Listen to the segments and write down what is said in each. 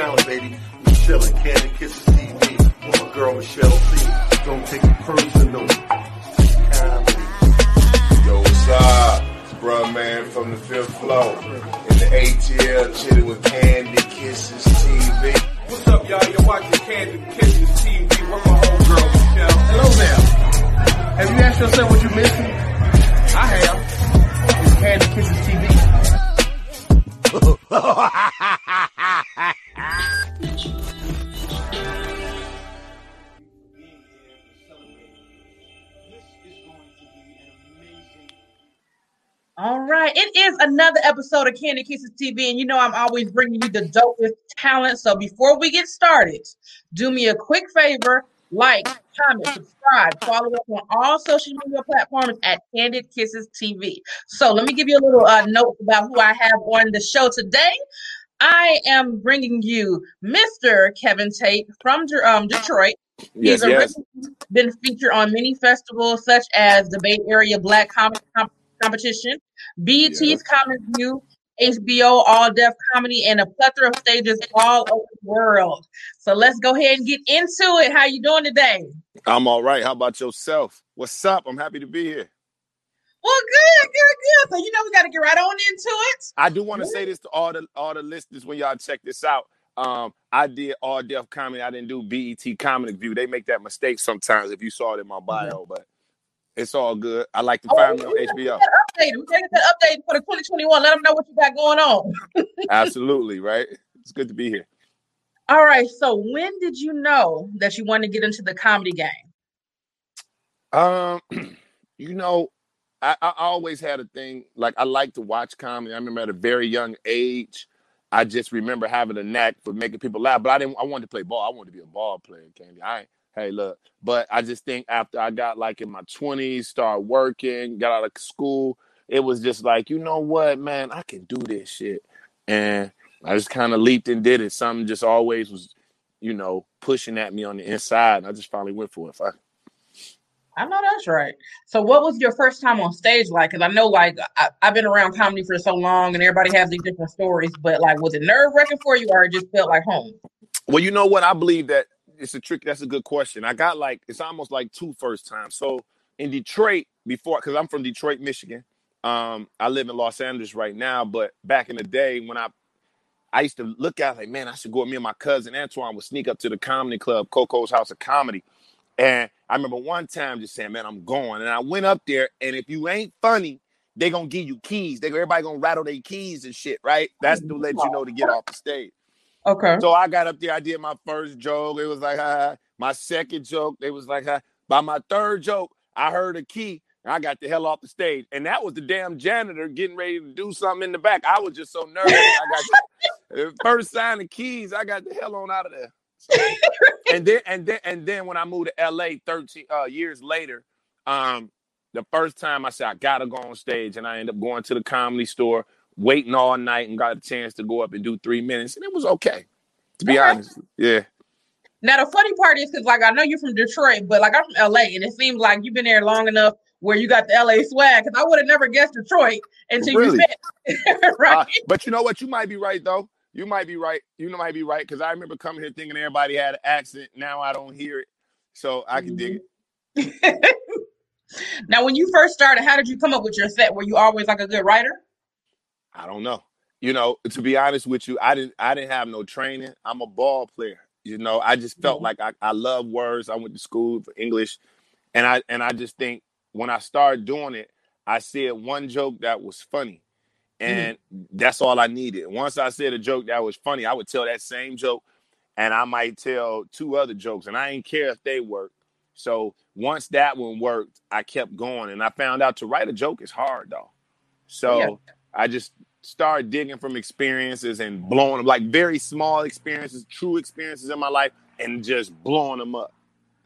It's Talent, baby. Michelle and Candy Kisses TV with my girl Michelle C. Don't take it personal. Comedy. Yo, what's up? It's Bruh Man from the fifth floor. In the ATL, chilling with Candy Kisses TV. What's up, y'all? You're watching Candy Kisses TV with my homegirl, Michelle. Hello there. Have you asked yourself what you're missing? I have. It's Candy Kisses episode of Candy Kisses TV, and you know I'm always bringing you the dopest talent. So before we get started, do me a quick favor: like, comment, subscribe, follow us on all social media platforms at Candy Kisses TV. So let me give you a little uh, note about who I have on the show today. I am bringing you Mr. Kevin Tate from um, Detroit. Yes, He's yes. been featured on many festivals such as the Bay Area Black Comic Comp- Competition, BET's Yeah. Comic View, HBO All Def Comedy, and a plethora of stages all over the world. So let's go ahead and get into it. How you doing today? I'm all right. How about yourself? What's up? I'm happy to be here. Well, good, good, good. So you know we got to get right on into it. I do want to say this to all the all the listeners when y'all check this out. Um, I did all def comedy. I didn't do BET Comic View. They make that mistake sometimes if you saw it in my bio, but it's all good. I like to Oh, find me on HBO. update. We gotta that update for the 2021. Let them know what you got going on. Absolutely, right? It's good to be here. All right. So when did you know that you wanted to get into the comedy game? Um, you know, I, I always had a thing like I like to watch comedy. I remember at a very young age, I just remember having a knack for making people laugh. But I didn't. I wanted to play ball. I wanted to be a ball player, Candy. I hey look. But I just think after I got like in my twenties, started working, got out of school, it was just like you know what, man, I can do this shit, and I just kind of leaped and did it. Something just always was, you know, pushing at me on the inside. And I just finally went for it. Fuck. I know that's right. So, what was your first time on stage like? Because I know, like, I, I've been around comedy for so long, and everybody has these different stories. But like, was it nerve wracking for you, or it just felt like home? Well, you know what? I believe that it's a trick. That's a good question. I got like it's almost like two first times. So in Detroit before, because I'm from Detroit, Michigan. Um, I live in Los Angeles right now, but back in the day when I I used to look at like, man, I should go. With me and my cousin Antoine would sneak up to the comedy club, Coco's House of Comedy. And I remember one time just saying, man, I'm going. And I went up there, and if you ain't funny, they gonna give you keys. They everybody gonna rattle their keys and shit, right? That's to let you know to get off the stage. Okay. So I got up there, I did my first joke. It was like, ha. my second joke, it was like, ha. by my third joke, I heard a key. And I got the hell off the stage. And that was the damn janitor getting ready to do something in the back. I was just so nervous. I got the first sign of keys, I got the hell on out of there. So- and then and then and then when I moved to LA 13 uh, years later, um, the first time I said I gotta go on stage, and I ended up going to the comedy store, waiting all night, and got a chance to go up and do three minutes, and it was okay. To be Okay. honest, yeah. Now the funny part is because, like, I know you're from Detroit, but like I'm from LA, and it seems like you've been there long enough where you got the LA swag. Because I would have never guessed Detroit until Really? you said, right? Uh, but you know what? You might be right though. You might be right. You might be right because I remember coming here thinking everybody had an accent. Now I don't hear it, so I can dig it. now, when you first started, how did you come up with your set? Were you always like a good writer? I don't know. You know, to be honest with you, I didn't I didn't have no training. I'm a ball player. You know, I just felt Mhm. like I, I love words. I went to school for English. And I and I just think when I started doing it, I said one joke that was funny. And that's all I needed. Once I said a joke that was funny, I would tell that same joke and I might tell two other jokes and I didn't care if they worked. So once that one worked, I kept going and I found out to write a joke is hard though. So Yeah. I just started digging from experiences and blowing them, like very small experiences, true experiences in my life, and just blowing them up.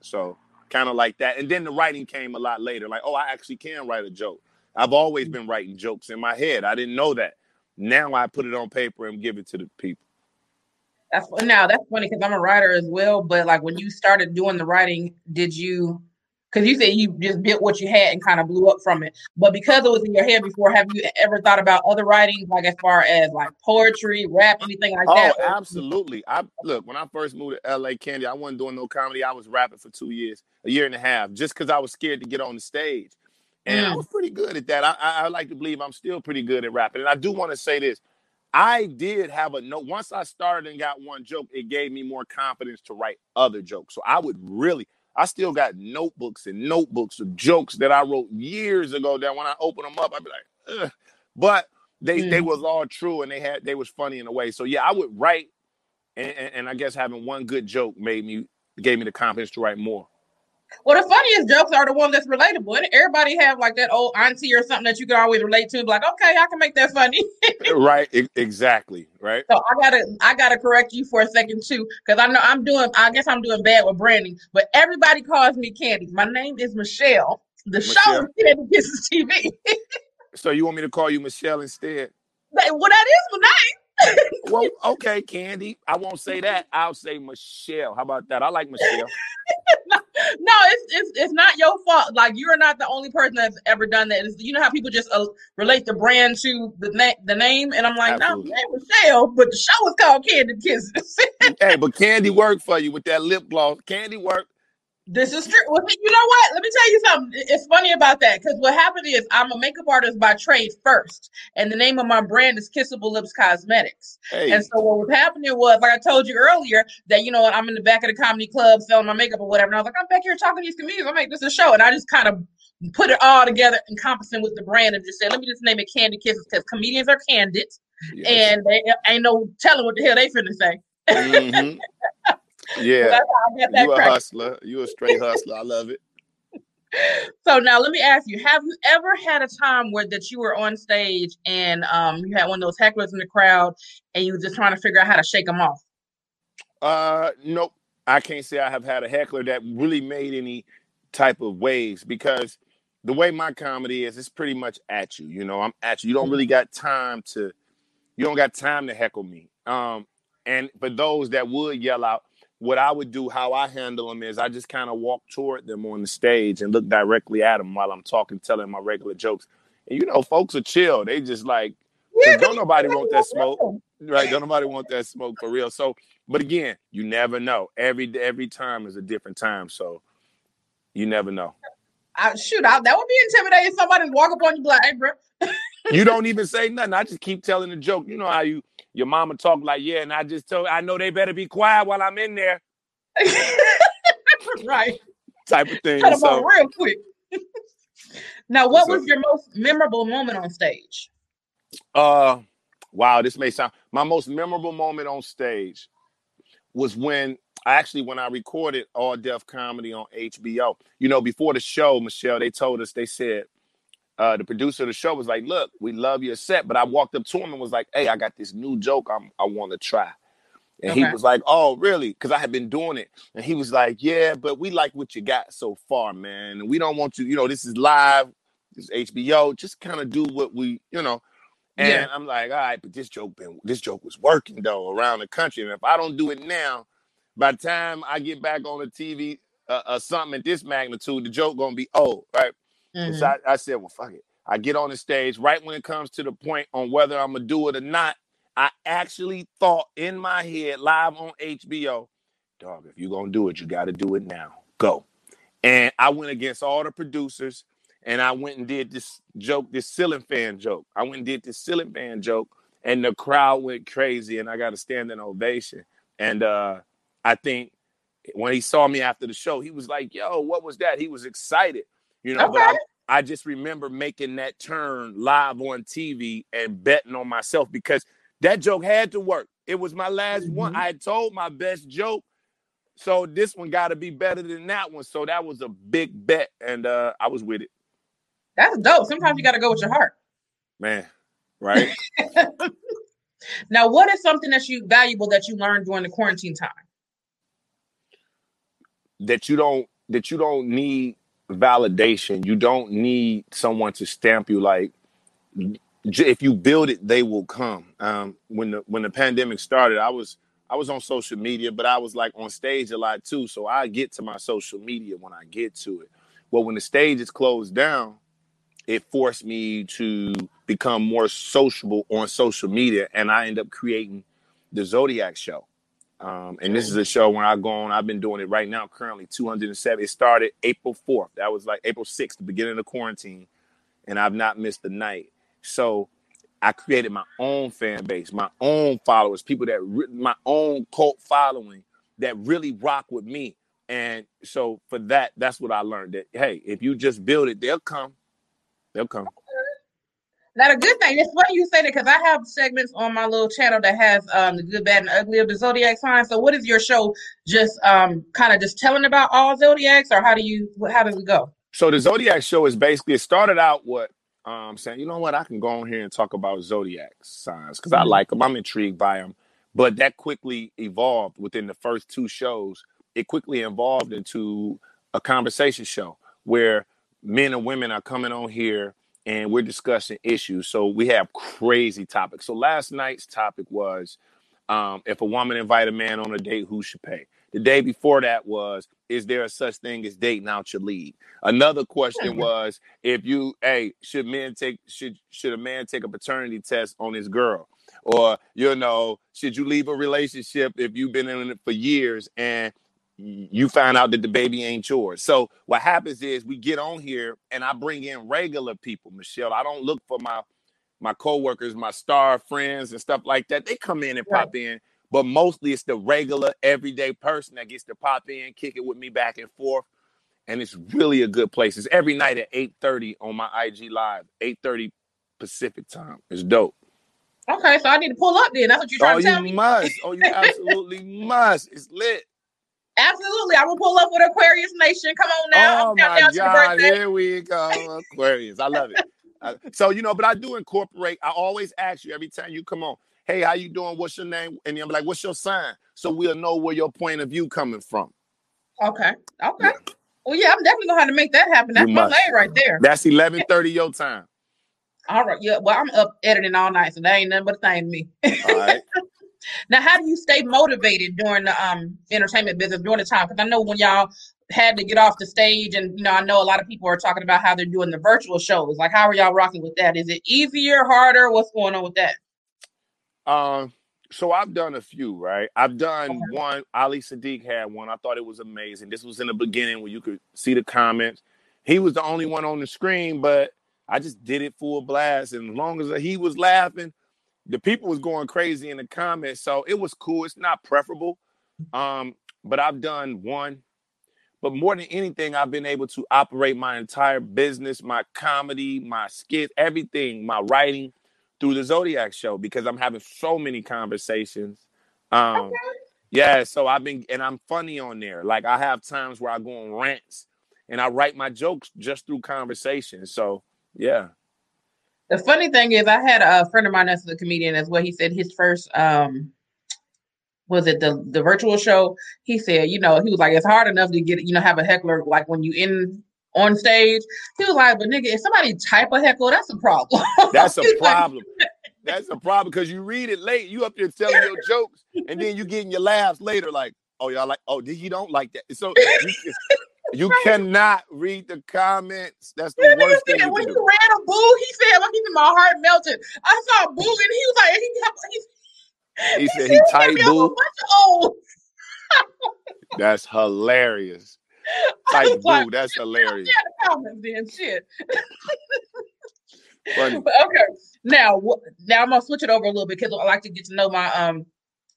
So kind of like that. And then the writing came a lot later. Like, oh, I actually can write a joke. I've always been writing jokes in my head. I didn't know that. Now I put it on paper and give it to the people. That's now that's funny because I'm a writer as well. But like when you started doing the writing, did you? Because you said you just built what you had and kind of blew up from it. But because it was in your head before, have you ever thought about other writings, like as far as like poetry, rap, anything like Oh, that? Or- absolutely. I look when I first moved to LA, Candy. I wasn't doing no comedy. I was rapping for two years, a year and a half, just because I was scared to get on the stage, and I Mm. was pretty good at that. I, I, I like to believe I'm still pretty good at rapping, and I do want to say this. I did have a note. Once I started and got one joke, it gave me more confidence to write other jokes. So I would really, I still got notebooks and notebooks of jokes that I wrote years ago. That when I open them up, I'd be like, Ugh. but they they Mm. was all true and they had they was funny in a way. So yeah, I would write, and, and, and I guess having one good joke made me gave me the confidence to write more. Well, the funniest jokes are the ones that's relatable. And everybody have like that old auntie or something that you can always relate to. and be Like, okay, I can make that funny. Uh, right? E- exactly. Right. So I gotta, I gotta correct you for a second too, because I know I'm doing. I guess I'm doing bad with branding, but everybody calls me Candy. My name is Michelle. The show is Candy Kisses TV. So you want me to call you Michelle instead? That- well, that is my name. Well, okay, Candy. I won't say that. I'll say Michelle. How about that? I like Michelle. no, it's, it's it's not your fault. Like you're not the only person that's ever done that. It's, you know how people just uh, relate the brand to the na- the name, and I'm like, Absolutely. no, name Michelle, but the show is called Candy Kisses. hey, but Candy worked for you with that lip gloss. Candy worked. This is true. Well, you know what? Let me tell you something. It's funny about that because what happened is I'm a makeup artist by trade first, and the name of my brand is Kissable Lips Cosmetics. Hey, And so what was happening was, like I told you earlier, that you know what? I'm in the back of the comedy club selling my makeup or whatever, and I was like, I'm back here talking to these comedians. I'm like, this is a show, and I just kind of put it all together, encompassing with the brand, and just said, let me just name it Candy Kisses because comedians are candid, yes. and they ain't no telling what the hell they finna say. Mhm. So yeah. that's how I got that You a hustler. You a straight hustler. I love it. So now let me ask you: Have you ever had a time where that you were on stage and um you had one of those hecklers in the crowd and you were just trying to figure out how to shake them off? Uh, nope. I can't say I have had a heckler that really made any type of waves because the way my comedy is, it's pretty much at you. You know, I'm at you. You don't really got time to, you don't got time to heckle me. Um, and for those that would yell out, what I would do, how I handle them is I just kind of walk toward them on the stage and look directly at them while I'm talking, telling my regular jokes. And you know, folks are chill. They just like, 'cause don't nobody want that smoke right? Don't nobody want that smoke for real. So, but again, you never know. Every every time is a different time, so you never know. I, shoot, I, that would be intimidating. Somebody walk up on you, like, "Hey, bro." You don't even say nothing. I just keep telling the joke. You know how you your mama talk like, yeah, and I just told I know they better be quiet while I'm in there, right. type of thing. Cut them So, real quick. now, what So- was your most memorable moment on stage? uh, wow, this may sound my most memorable moment on stage was when actually when I recorded All Def Comedy on HBO. You know, before the show, Michelle, they told us they said uh, the producer of the show was like, "Look, we love your set," but I walked up to him and was like, "Hey, I got this new joke I'm, I want to try." And he was like, "Oh, really?" Because I had been doing it, and he was like, "Yeah, but we like what you got so far, man, and we don't want you. You know, this is live, this is HBO. Just kind of do what we, you know." And Yeah. I'm like, "All right, but this joke been this joke was working though around the country, and if I don't do it now, by the time I get back on the TV, uh, uh, something at this magnitude, the joke gonna be old, right?" Mhm. so I, I said, well, fuck it. I get on the stage right when it comes to the point on whether I'm gonna do it or not. I actually thought in my head, live on HBO, dog, if you're gonna do it, you gotta do it now. Go. And I went against all the producers and I went and did this joke, this ceiling fan joke. I went and did this ceiling fan joke, and the crowd went crazy, and I got a standing ovation. And uh I think when he saw me after the show, he was like, yo, what was that? He was excited. You know, but I, I just remember making that turn live on TV and betting on myself because that joke had to work. It was my last one. Mhm. I had told my best joke. So this one got to be better than that one. So that was a big bet. And uh, I was with it. That's dope. Sometimes you got to go with your heart. Man, right? Now, what is something that you valuable that you learned during the quarantine time? that you don't that you don't need validation. You don't need someone to stamp you like if you build it, they will come. Um, when the when the pandemic started, I was I was on social media, but I was like on stage a lot too. So I get to my social media when I get to it. Well, when the stage is closed down, it forced me to become more sociable on social media, and I end up creating the Zodiac Show. Um, and this is a show when I go on. I've been doing it right now, currently 207. It started April 4th. That was like April 6th, the beginning of quarantine, and I've not missed a night. So I created my own fan base, my own followers, people that re- my own cult following that really rock with me. And so for that, that's what I learned. That hey, if you just build it, they'll come. They'll come. Not a good thing. It's funny you say that because I have segments on my little channel that has um, the good, bad, and ugly of the zodiac sign. So, what is your show? Just um, kind of just telling about all zodiacs, or how do you? How does it go? So the Zodiac show is basically it started out what um saying, you know what, I can go on here and talk about zodiac signs because I Mhm. like them. I'm intrigued by them. But that quickly evolved within the first two shows. It quickly evolved into a conversation show where men and women are coming on here and we're discussing issues. So we have crazy topics. So last night's topic was um, if a woman invite a man on a date, who should pay? The day before that was, is there a such thing as dating out your league? Another question was, if you, hey, should men take should should a man take a paternity test on his girl? Or you know, should you leave a relationship if you've been in it for years and you find out that the baby ain't yours? So what happens is we get on here and I bring in regular people, Michelle. I don't look for my my coworkers, my star friends, and stuff like that. They come in and Right. pop in, but mostly it's the regular, everyday person that gets to pop in, kick it with me back and forth, and it's really a good place. It's every night at eight thirty on my IG live, eight thirty Pacific time. It's dope. Okay, so I need to pull up then. That's what you're trying Oh, to tell you me. must. Oh, you absolutely must. It's lit. Absolutely, I will pull up with Aquarius Nation. Come on now, Oh I'm my counting down to the God, birthday. here we go, Aquarius. I love it. Uh, so you know, but I do incorporate. I always ask you every time you come on. Hey, how you doing? What's your name? And I'm like, what's your sign? So we'll know where your point of view coming from. Okay, okay. Well, yeah, I'm definitely gonna have to make that happen. That's my lane right there. That's 11:30 your time. All right, yeah. Well, I'm up editing all night, so that ain't nothing but a thing to me. All right. Now, how do you stay motivated during the um entertainment business during the time? Because I know when y'all had to get off the stage, and you know, I know a lot of people are talking about how they're doing the virtual shows. Like, how are y'all rocking with that? Is it easier, harder? What's going on with that? Um, so I've done a few, right? I've done Okay. one. Ali Siddiq had one. I thought it was amazing. This was in the beginning where you could see the comments. He was the only one on the screen, but I just did it full blast. And as long as he was laughing, the people was going crazy in the comments. So it was cool. It's not preferable. Um, but I've done one. But more than anything, I've been able to operate my entire business, my comedy, my skit, everything, my writing through the Zodiac show because I'm having so many conversations. Um, yeah, so I've been and I'm funny on there. Like I have times where I go on rants and I write my jokes just through conversation. So yeah. The funny thing is, I had a friend of mine that's a comedian as well. He said his first um was it the the virtual show? He said, you know, he was like, it's hard enough to get, you know, have a heckler like when you in on stage. He was like, but nigga, if somebody type a heckle, that's a problem. That's a like, problem. That's a problem because you read it late. You up there telling your jokes, and then you getting your laughs later. Like, oh y'all like, oh he don't like that. So you, you cannot read the comments. That's the worst thing said you when you ran a boo, he said, like, said, my heart melted. I saw boo, and he was like, he, he, He he said he tight boo. That's hilarious. Tight like, boo. That's hilarious. yeah, the comments then, shit. Funny. But okay, now now I'm gonna switch it over a little bit because I like to get to know my um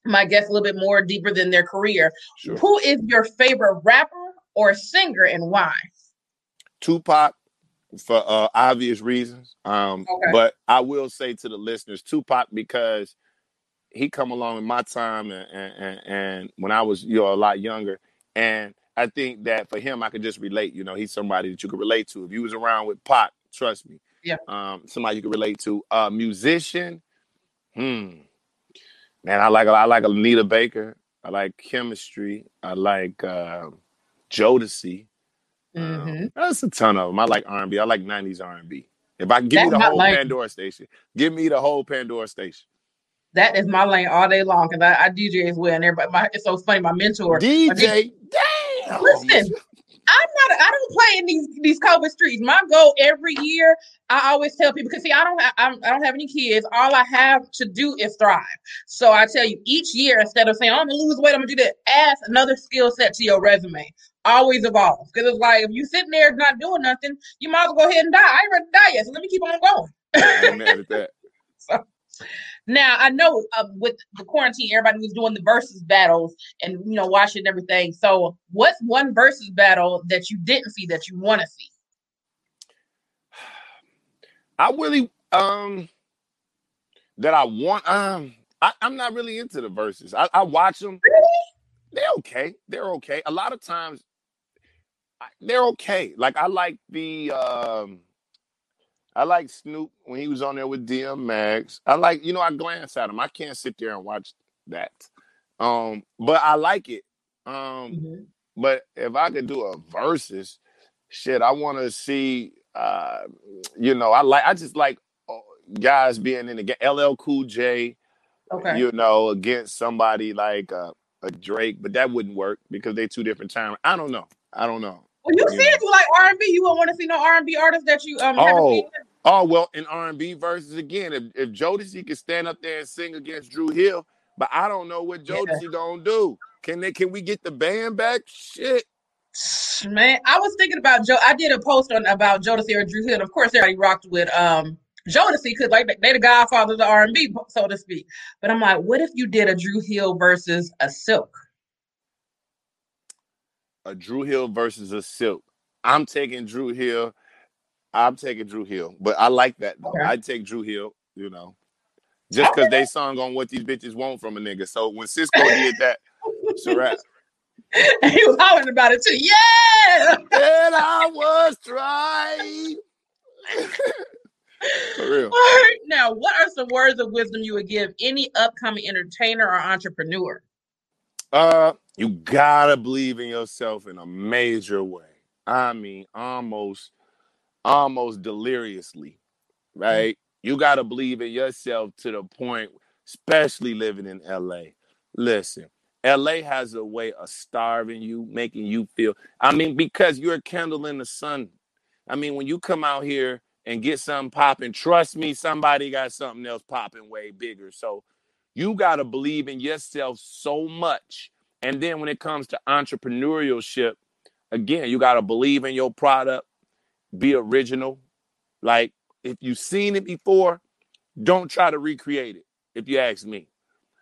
my guests a little bit more deeper than their career. Sure. Who is your favorite rapper or singer and why? Tupac for uh, obvious reasons. Um, Okay. but I will say to the listeners, Tupac because he come along in my time and, and, and, and when I was you know a lot younger, and I think that for him I could just relate. You know, he's somebody that you could relate to. If you was around with Pac, trust me, Yeah. Um, somebody you could relate to. Uh, musician. Hmm. Man, I like I like Anita Baker. I like chemistry. I like uh, Jodeci. Mhm. Um, that's a ton of them. I like R and B. I like '90s R and B. If I give That's me the whole Pandora station, give me the whole Pandora station. That is my lane all day long because I, I DJ as well. And everybody, my, it's so funny. My mentor, my DJ, damn. Listen, I'm not. I don't play in these these COVID streets. My goal every year, I always tell people because see, I don't. ha- I don't have any kids. All I have to do is thrive. So I tell you, each year instead of saying I'm gonna lose weight, I'm gonna do that. Add another skill set to your resume. Always evolve because it's like if you sitting there not doing nothing, you might as well go ahead and die. I ain't ready to die yet, so let me keep on going. I ain't mad at that. Now I know uh, with the quarantine, everybody was doing the versus battles and you know watching everything. So, what's one versus battle that you didn't see that you want to see? I really um that I want um I, I'm not really into the verses. I, I watch them. They're okay. They're okay. A lot of times they're okay. Like I like the um I like Snoop when he was on there with DMX. I like, you know, I glance at him. I can't sit there and watch that. Um, but I like it. Um, but if I could do a versus, shit, I want to see. Uh, you know, I like. I just like uh, guys being in the game. LL Cool J. Okay. You know, against somebody like uh, a Drake, but that wouldn't work because they two different time. I don't know. I don't know. Well, you Yeah. said you like R and B. You won't want to see no R and B artists that you um Oh, oh well, in R and B verses again, if if Jodeci can stand up there and sing against Dru Hill, but I don't know what Yeah. Jodeci gonna do. Can they? Can we get the band back? Shit. Man, I was thinking about Joe. I did a post on about Jodeci or Dru Hill. and Of course, they already rocked with um Jodeci because like they the godfather of the R and B, so to speak. But I'm like, what if you did a Dru Hill versus a Silk? A Dru Hill versus a Silk. I'm taking Dru Hill. I'm taking Dru Hill, but I like that though. Okay. I'd take Dru Hill. You know, just because they sung on what these bitches want from a nigga. So when Sisqó did that, it's a wrap. And he was hollering about it too. Yeah. and I was trying. For real. All right. Now, what are some words of wisdom you would give any upcoming entertainer or entrepreneur? Uh, you gotta believe in yourself in a major way. I mean, almost, almost deliriously, right? You gotta believe in yourself to the point, especially living in LA. Listen, LA has a way of starving you, making you feel. I mean, because you're a candle in the sun. I mean, when you come out here and get something popping, trust me, somebody got something else popping way bigger. So you got to believe in yourself so much. And then when it comes to entrepreneurship, again, you got to believe in your product, be original. Like if you've seen it before, don't try to recreate it, if you ask me.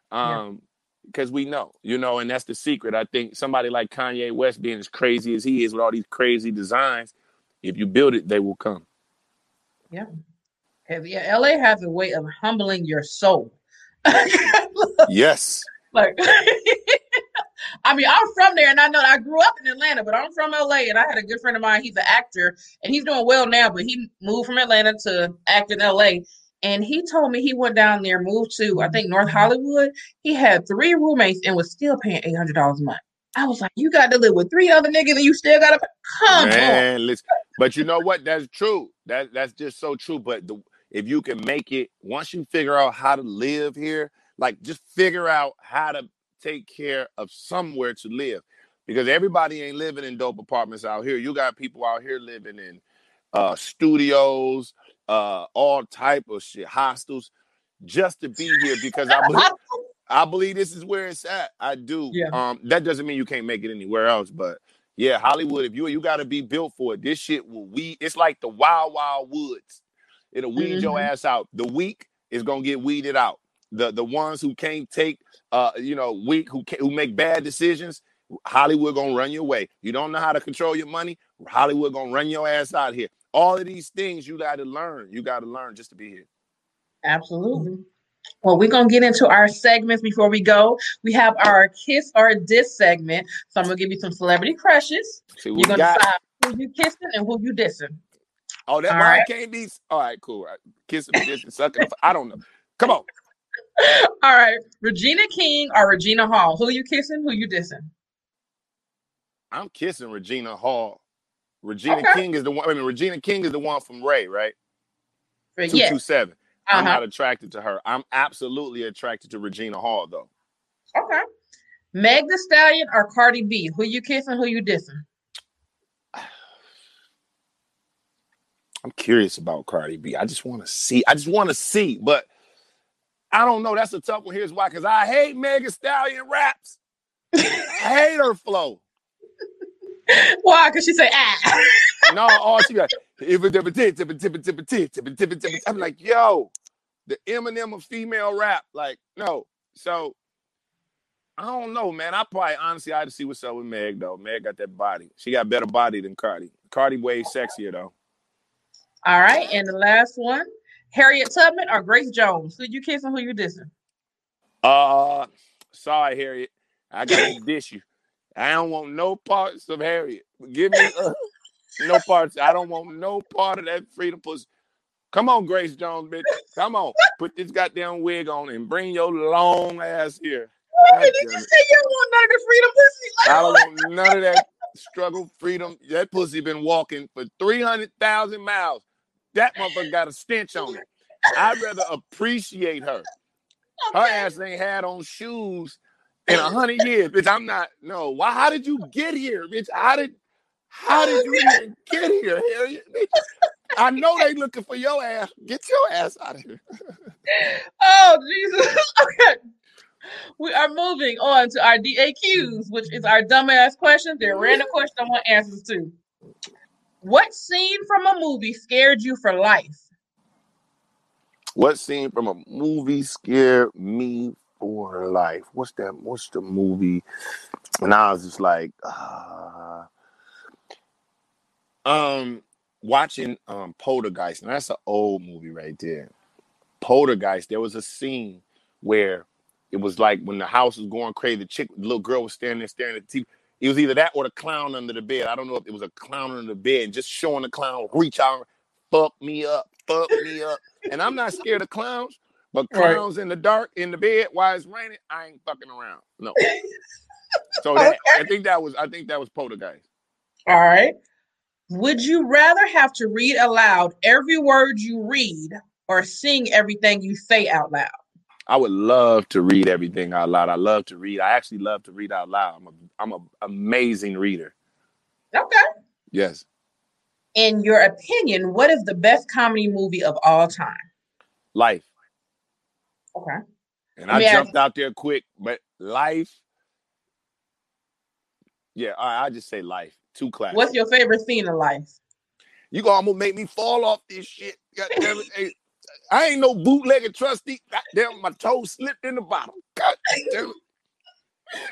Um, because we know, you know, and that's the secret. I think somebody like Kanye West being as crazy as he is with all these crazy designs, if you build it, they will come. Have- Yeah, LA has a way of humbling your soul. Yes. like, I mean, I'm from there, and I know I grew up in Atlanta, but I'm from LA, and I had a good friend of mine. He's an actor, and he's doing well now, but he moved from Atlanta to act in LA. And he told me he went down there, moved to I think North mm-hmm. Hollywood. He had three roommates and was still paying eight hundred dollars a month. I was like, you got to live with three other niggas, and you still got to come on. Man, listen. But you know what? That's true. That that's just so true. But the, if you can make it, once you figure out how to live here, like just figure out how to take care of somewhere to live, because everybody ain't living in dope apartments out here. You got people out here living in uh, studios, uh, all type of shit, hostels, just to be here. Because I believe I believe this is where it's at. I do. Yeah. Um, that doesn't mean you can't make it anywhere else, but yeah, Hollywood. If you you got to be built for it. This shit will weed. It's like the wild wild woods. It'll weed your Mhm. ass out. The weak is gonna get weeded out. The the ones who can't take, uh, you know, weak who can, who make bad decisions. Hollywood gonna run your way. You don't know how to control your money. Hollywood gonna run your ass out here. All of these things you got to learn. You got to learn just to be here. Absolutely. Well, we're gonna get into our segments before we go. We have our kiss or diss segment. So I'm gonna give you some celebrity crushes. See You're gonna got. decide who you kissing and who you dissing. Oh, that All why right. can't be. All right, cool. Kissing, kissing, sucking. I don't know. Come on. All right. Regina King or Regina Hall? Who you kissing? Who you dissing? I'm kissing Regina Hall. Regina Okay. King is the one. I mean, Regina King is the one from Ray, right? But Two two. I'm Uh-huh. not attracted to her. I'm absolutely attracted to Regina Hall, though. Okay. Meg the Stallion or Cardi B? Who you kissing? Who you dissing? I'm curious about Cardi B. I just want to see. I just want to see, but I don't know. That's a tough one. Here's why: because I hate Megan Stallion raps. I hate her flow. Why? Because she say ah. No, all she tip. I'm like, yo, the Eminem of female rap. Like, no. So I don't know, man. I probably honestly I had to see what's up with Meg though. Meg got that body. She got better body than Cardi. Cardi way sexier though. All right. And the last one, Harriet Tubman or Grace Jones? Who you kissing? Who you dissing? Uh, sorry, Harriet. I got to dish you. I don't want no parts of Harriet. Give me uh, no parts. I don't want no part of that freedom pussy. Come on, Grace Jones, bitch. Come on. Put this goddamn wig on and bring your long ass here. Did you say you don't want none of the freedom pussy? Like, I don't want none of that struggle, freedom. That pussy been walking for 300,000 miles. That motherfucker got a stench on it. I'd rather appreciate her. Her ass ain't had on shoes in a hundred years, bitch. I'm not. No. Why? How did you get here, bitch? How did? How did you even get here, Harriet? Bitch? I know they looking for your ass. Get your ass out of here. Oh Jesus. okay. We are moving on to our DAQs, which is our dumbass questions. They're random questions I want answers to. What scene from a movie scared you for life? What scene from a movie scared me for life? What's that? What's the movie? And I was just like, uh, um, watching um Poltergeist, and that's an old movie right there. Poltergeist. There was a scene where it was like when the house was going crazy, the chick, the little girl was standing there staring at the TV. It was either that or the clown under the bed. I don't know if it was a clown under the bed, and just showing the clown reach out, fuck me up, fuck me up. And I'm not scared of clowns, but Right. clowns in the dark in the bed while it's raining, I ain't fucking around. No. So that, I think that was I think that was Poltergeist. All right. Would you rather have to read aloud every word you read or sing everything you say out loud? I would love to read everything out loud. I love to read. I actually love to read out loud. I'm a I'm a amazing reader. Okay. Yes. In your opinion, what is the best comedy movie of all time? Life. Okay. And I ask- jumped out there quick, but life. Yeah, all right, I just say life. Two classics. What's your favorite scene in life? You gonna almost make me fall off this shit. God damn it. I ain't no bootlegger trustee. God damn, my toe slipped in the bottom. God damn it.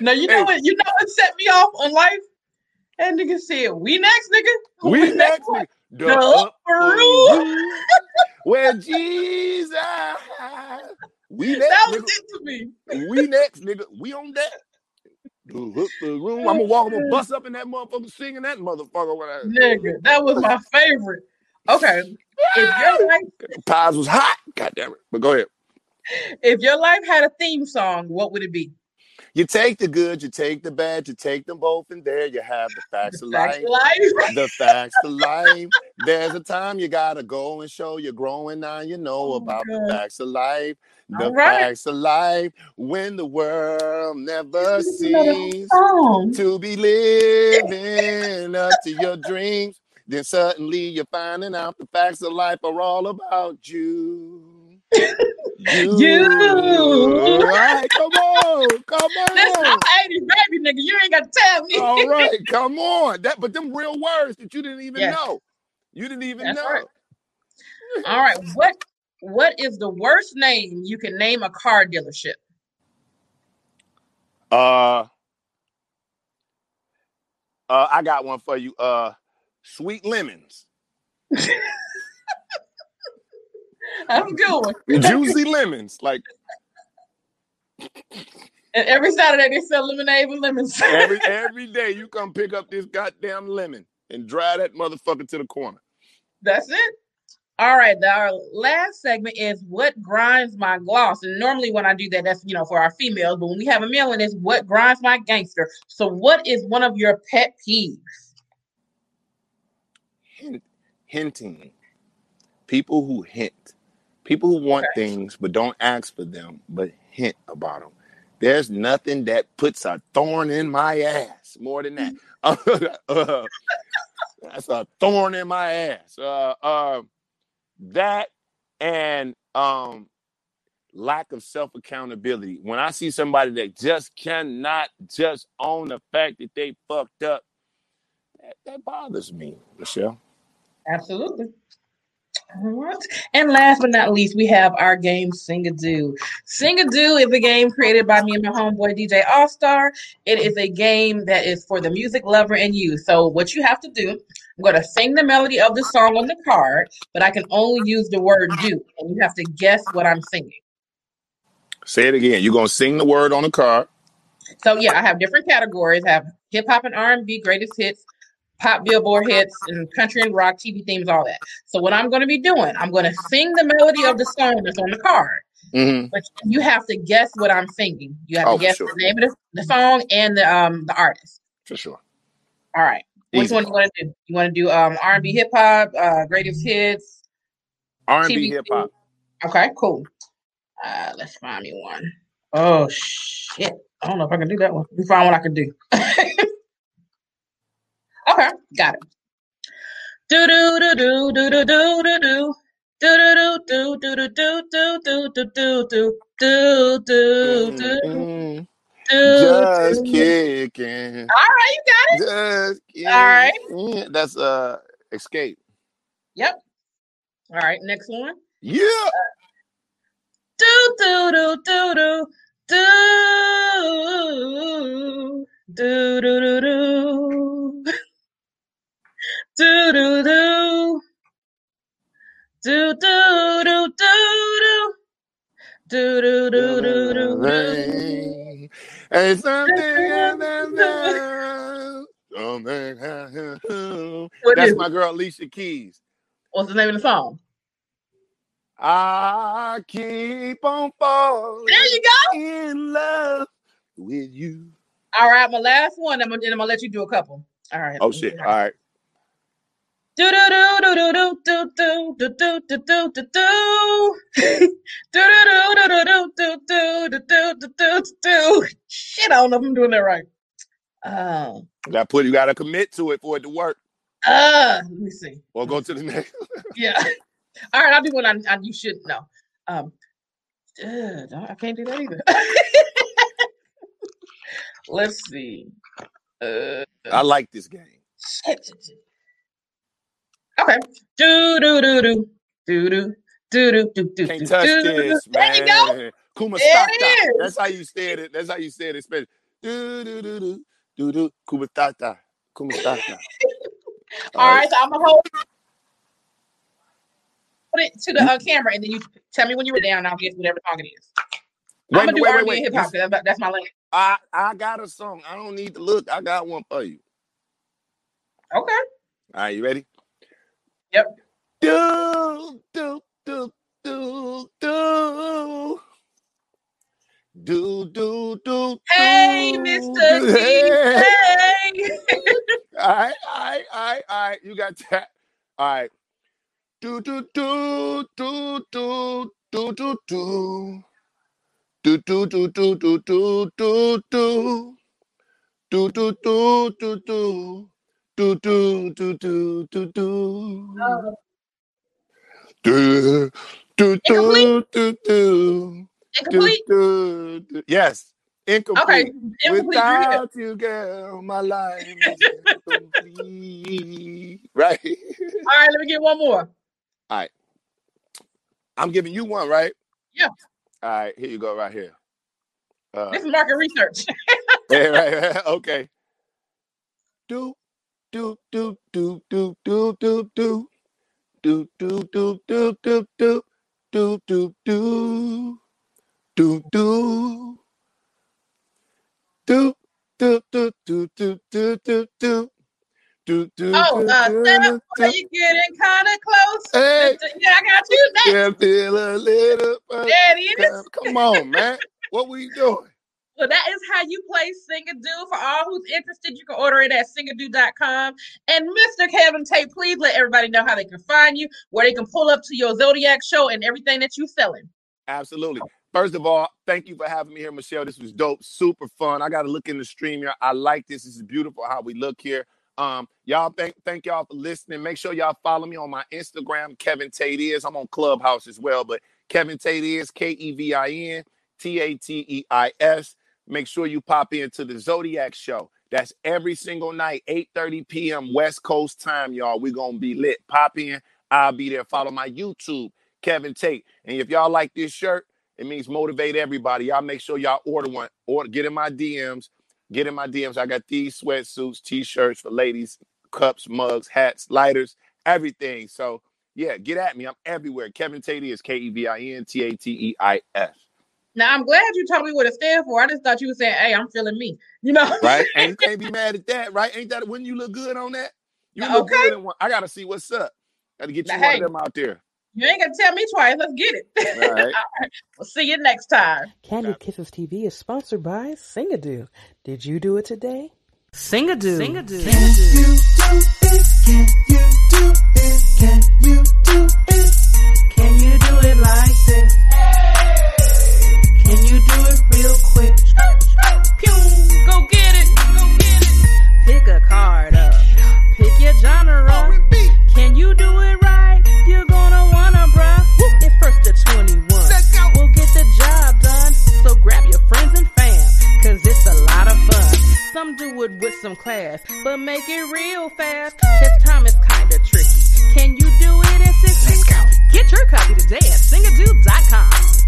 No, you know Hey. what? You know what set me off on life? And nigga said, "We next, nigga." We next, one? nigga. The The upper room where Jesus. We next, That was nigga. it to me. We next, nigga. We on that. The room. I'm gonna walk, I'm gonna bust up in that motherfucker singing that motherfucker. When I, Nigga, that was my favorite. Okay. If your life pies was hot. God damn it. But go ahead. if your life had a theme song, what would it be? You take the good, you take the bad, you take them both, and there you have the facts of Facts life. of life. The facts of life. There's a time you gotta go and show you're growing. Now you know Oh, about the facts of life. The All right. facts of life. When the world never This seems to be living up to your dreams, then suddenly you're finding out the facts of life are all about you. You. You. All right, come on, come Listen, I'm on. 80 baby nigga. You ain't got to tell me. All right, come on. That, but them real words that you didn't even Yes. know. You didn't even That's know. right. All right. What what is the worst name you can name a car dealership? Uh, uh, I got one for you. Uh, sweet lemons, a good juicy lemons. Like And every Saturday they sell lemonade with lemons. every every day, you come pick up this goddamn lemon and dry that motherfucker to the corner. That's it. All right. Our last segment is what grinds my gloss. And normally when I do that, that's you know for our females. But when we have a male and it's what grinds my gangster. So what is one of your pet peeves? Hint, hinting. People who hint. People who want things but don't ask for them, but hint about them. There's nothing that puts a thorn in my ass more than that. Uh, that's a thorn in my ass. Uh, uh, that and um, lack of self accountability. When I see somebody that just cannot just own the fact that they fucked up, that, that bothers me, Michelle. Absolutely. Right. And last but not least, we have our game Singadoo. Singadoo is a game created by me and my homeboy DJ All Star. It is a game that is for the music lover and you. So what you have to do, I'm going to sing the melody of the song on the card, but I can only use the word do, and you have to guess what I'm singing. Say it again. You're gonna sing the word on the card. So yeah, I have different categories. I have hip hop and R&B, greatest hits, pop billboard hits, and country and rock, TV themes, all that. So what I'm going to be doing, I'm going to sing the melody of the song that's on the card, Mm-hmm. but you have to guess what I'm singing. You have Oh, to guess sure. the name of the, the song and the um the artist. For sure. All right. Which Easy. one you want to do? You want to do um R&B, hip hop, uh, greatest hits? R&B, hip hop. Okay, cool. Uh, let's find me one. Oh shit! I don't know if I can do that one. Let me find what I can do. okay, got it. Do do do do do do do do do. Do do do do do do do do do do do do do do Mm, do Just kicking. All right, you got it. Just kicking. All right. Mm, That's uh Xscape. Yep. All right, next one. Yeah. Do do do do do do do do do do do do do. Do do do do do. Do do do do do That's my girl Alicia Keys. What's the name of the song? I keep on falling. There you go. In love with you. All right, my last one. I'm gonna, I'm gonna let you do a couple. All right. Oh shit! All right. Do do do do do do do do do do do do do do do do do do do do. Shit, I don't know if I'm doing that right. Um, You got put. You got to commit to it for it to work, uh, let me see. or go to the next. Yeah. All right, I'll do one I, I you should know. Um, uh, I can't do that either. Let's see. Uh, I like this game. shit. Okay. Do do do do do do do do do do Can't do touch do. this, There man. you go. Kuma There it is. That's how you said it. That's how you said it. Spanish. Do do do do do do. Kuma Stata. Kuma Stata. All right, so I'm gonna hold put it to the uh, camera, and then you tell me when you were down. and I'll guess whatever song it is. I'm Wait, gonna do wait, R&B wait. and hip hop. That's, that's my lane. I I got a song. I don't need to look. I got one for you. Okay. All right, you ready? Yep. Do do do do do. Do do do. Hey, Mr. do. Hey. DJ. All right, all right, all right, all right. You got that. All right. Do do do do do do do do. Do do do do do do do do. Do do do do do. Do do do do do do. Do do do do do. Do, incomplete. do, do. Yes, incomplete. Okay, incomplete. Without you, girl, my life is incomplete. Right? All right, let me get one more. All right. I'm giving you one, right? Yeah. All right, here you go, right here. Uh, This is market research. yeah, right, right, okay. Do, do, do, do, do, do, do, do. Do, do, do, do, do, do. Do, do, do. Do, do. Do, do, do, do, do, do, do, do. Do, do, Oh, do, uh, do, step, do, are you getting kind of close? Hey. Yeah, I got you next. Yeah, feel a little. There it is. Come on, man. What we doing? So that is how you play Singadoo. For all who's interested, you can order it at singadoo.com. And Mr. Kevin Tate, please let everybody know how they can find you, where they can pull up to your Zodiac show and everything that you're selling. Absolutely. First of all, thank you for having me here, Michelle. This was dope, super fun. I got to look in the stream here. I like this. This is beautiful how we look here. Um, y'all thank thank y'all for listening. Make sure y'all follow me on my Instagram, Kevin Tate is. I'm on Clubhouse as well, but Kevin Tate is K E V I N T A T E I S. Make sure you pop into the Zodiac show. That's every single night, 8:30 p.m. West Coast time, y'all. We're gonna be lit. Pop in. I'll be there. Follow my YouTube, Kevin Tate. And if y'all like this shirt, it means motivate everybody. Y'all make sure y'all order one. Or get in my DMs. Get in my DMs. I got these sweatsuits, t-shirts for ladies, cups, mugs, hats, lighters, everything. So yeah, get at me. I'm everywhere. Kevin Tate is K E V I N T A T E I S. Now I'm glad you told me what it stands for. I just thought you were saying, "Hey, I'm feeling me," you know. Right? and you can't be mad at that, right? Ain't that when you look good on that? You look Okay. good in one. I gotta see what's up. Gotta get you Now, one hey. of them out there. You ain't gonna tell me twice. Let's get it. All right. We'll see you next time. Candy Kisses TV is sponsored by Singadoo. Did you do it today? Singadoo. Singadoo. Can you do it like this? Can you do it real quick? Pew, go get it. Go get it. Pick a card up. Pick your genre. Can you do it right? You're gonna wanna, bruh. It's first to 21. We'll get the job done. So grab your friends and fam, cause it's a lot of fun. Some do it with some class, but make it real fast. Cause time is kinda tricky. Can you do it in 60? Get your copy today at singadoo.com.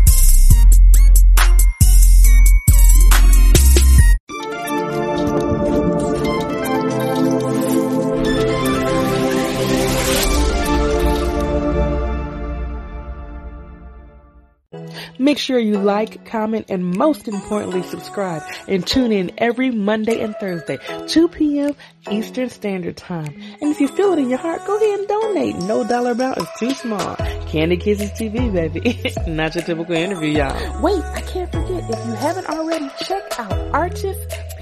Make sure you like, comment, and most importantly, subscribe and tune in every Monday and Thursday, 2 p.m. Eastern Standard Time. And if you feel it in your heart, go ahead and donate. No dollar amount is too small. Candy Kisses TV, baby. Not your typical interview, y'all. Wait, I can't forget. If you haven't already, check out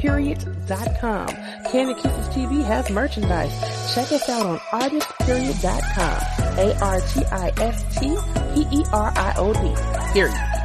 artistperiod.com. Candy Kisses TV has merchandise. Check us out on artistperiod.com. A-R-T-I-S-T-P-E-R-I-O-D. Period.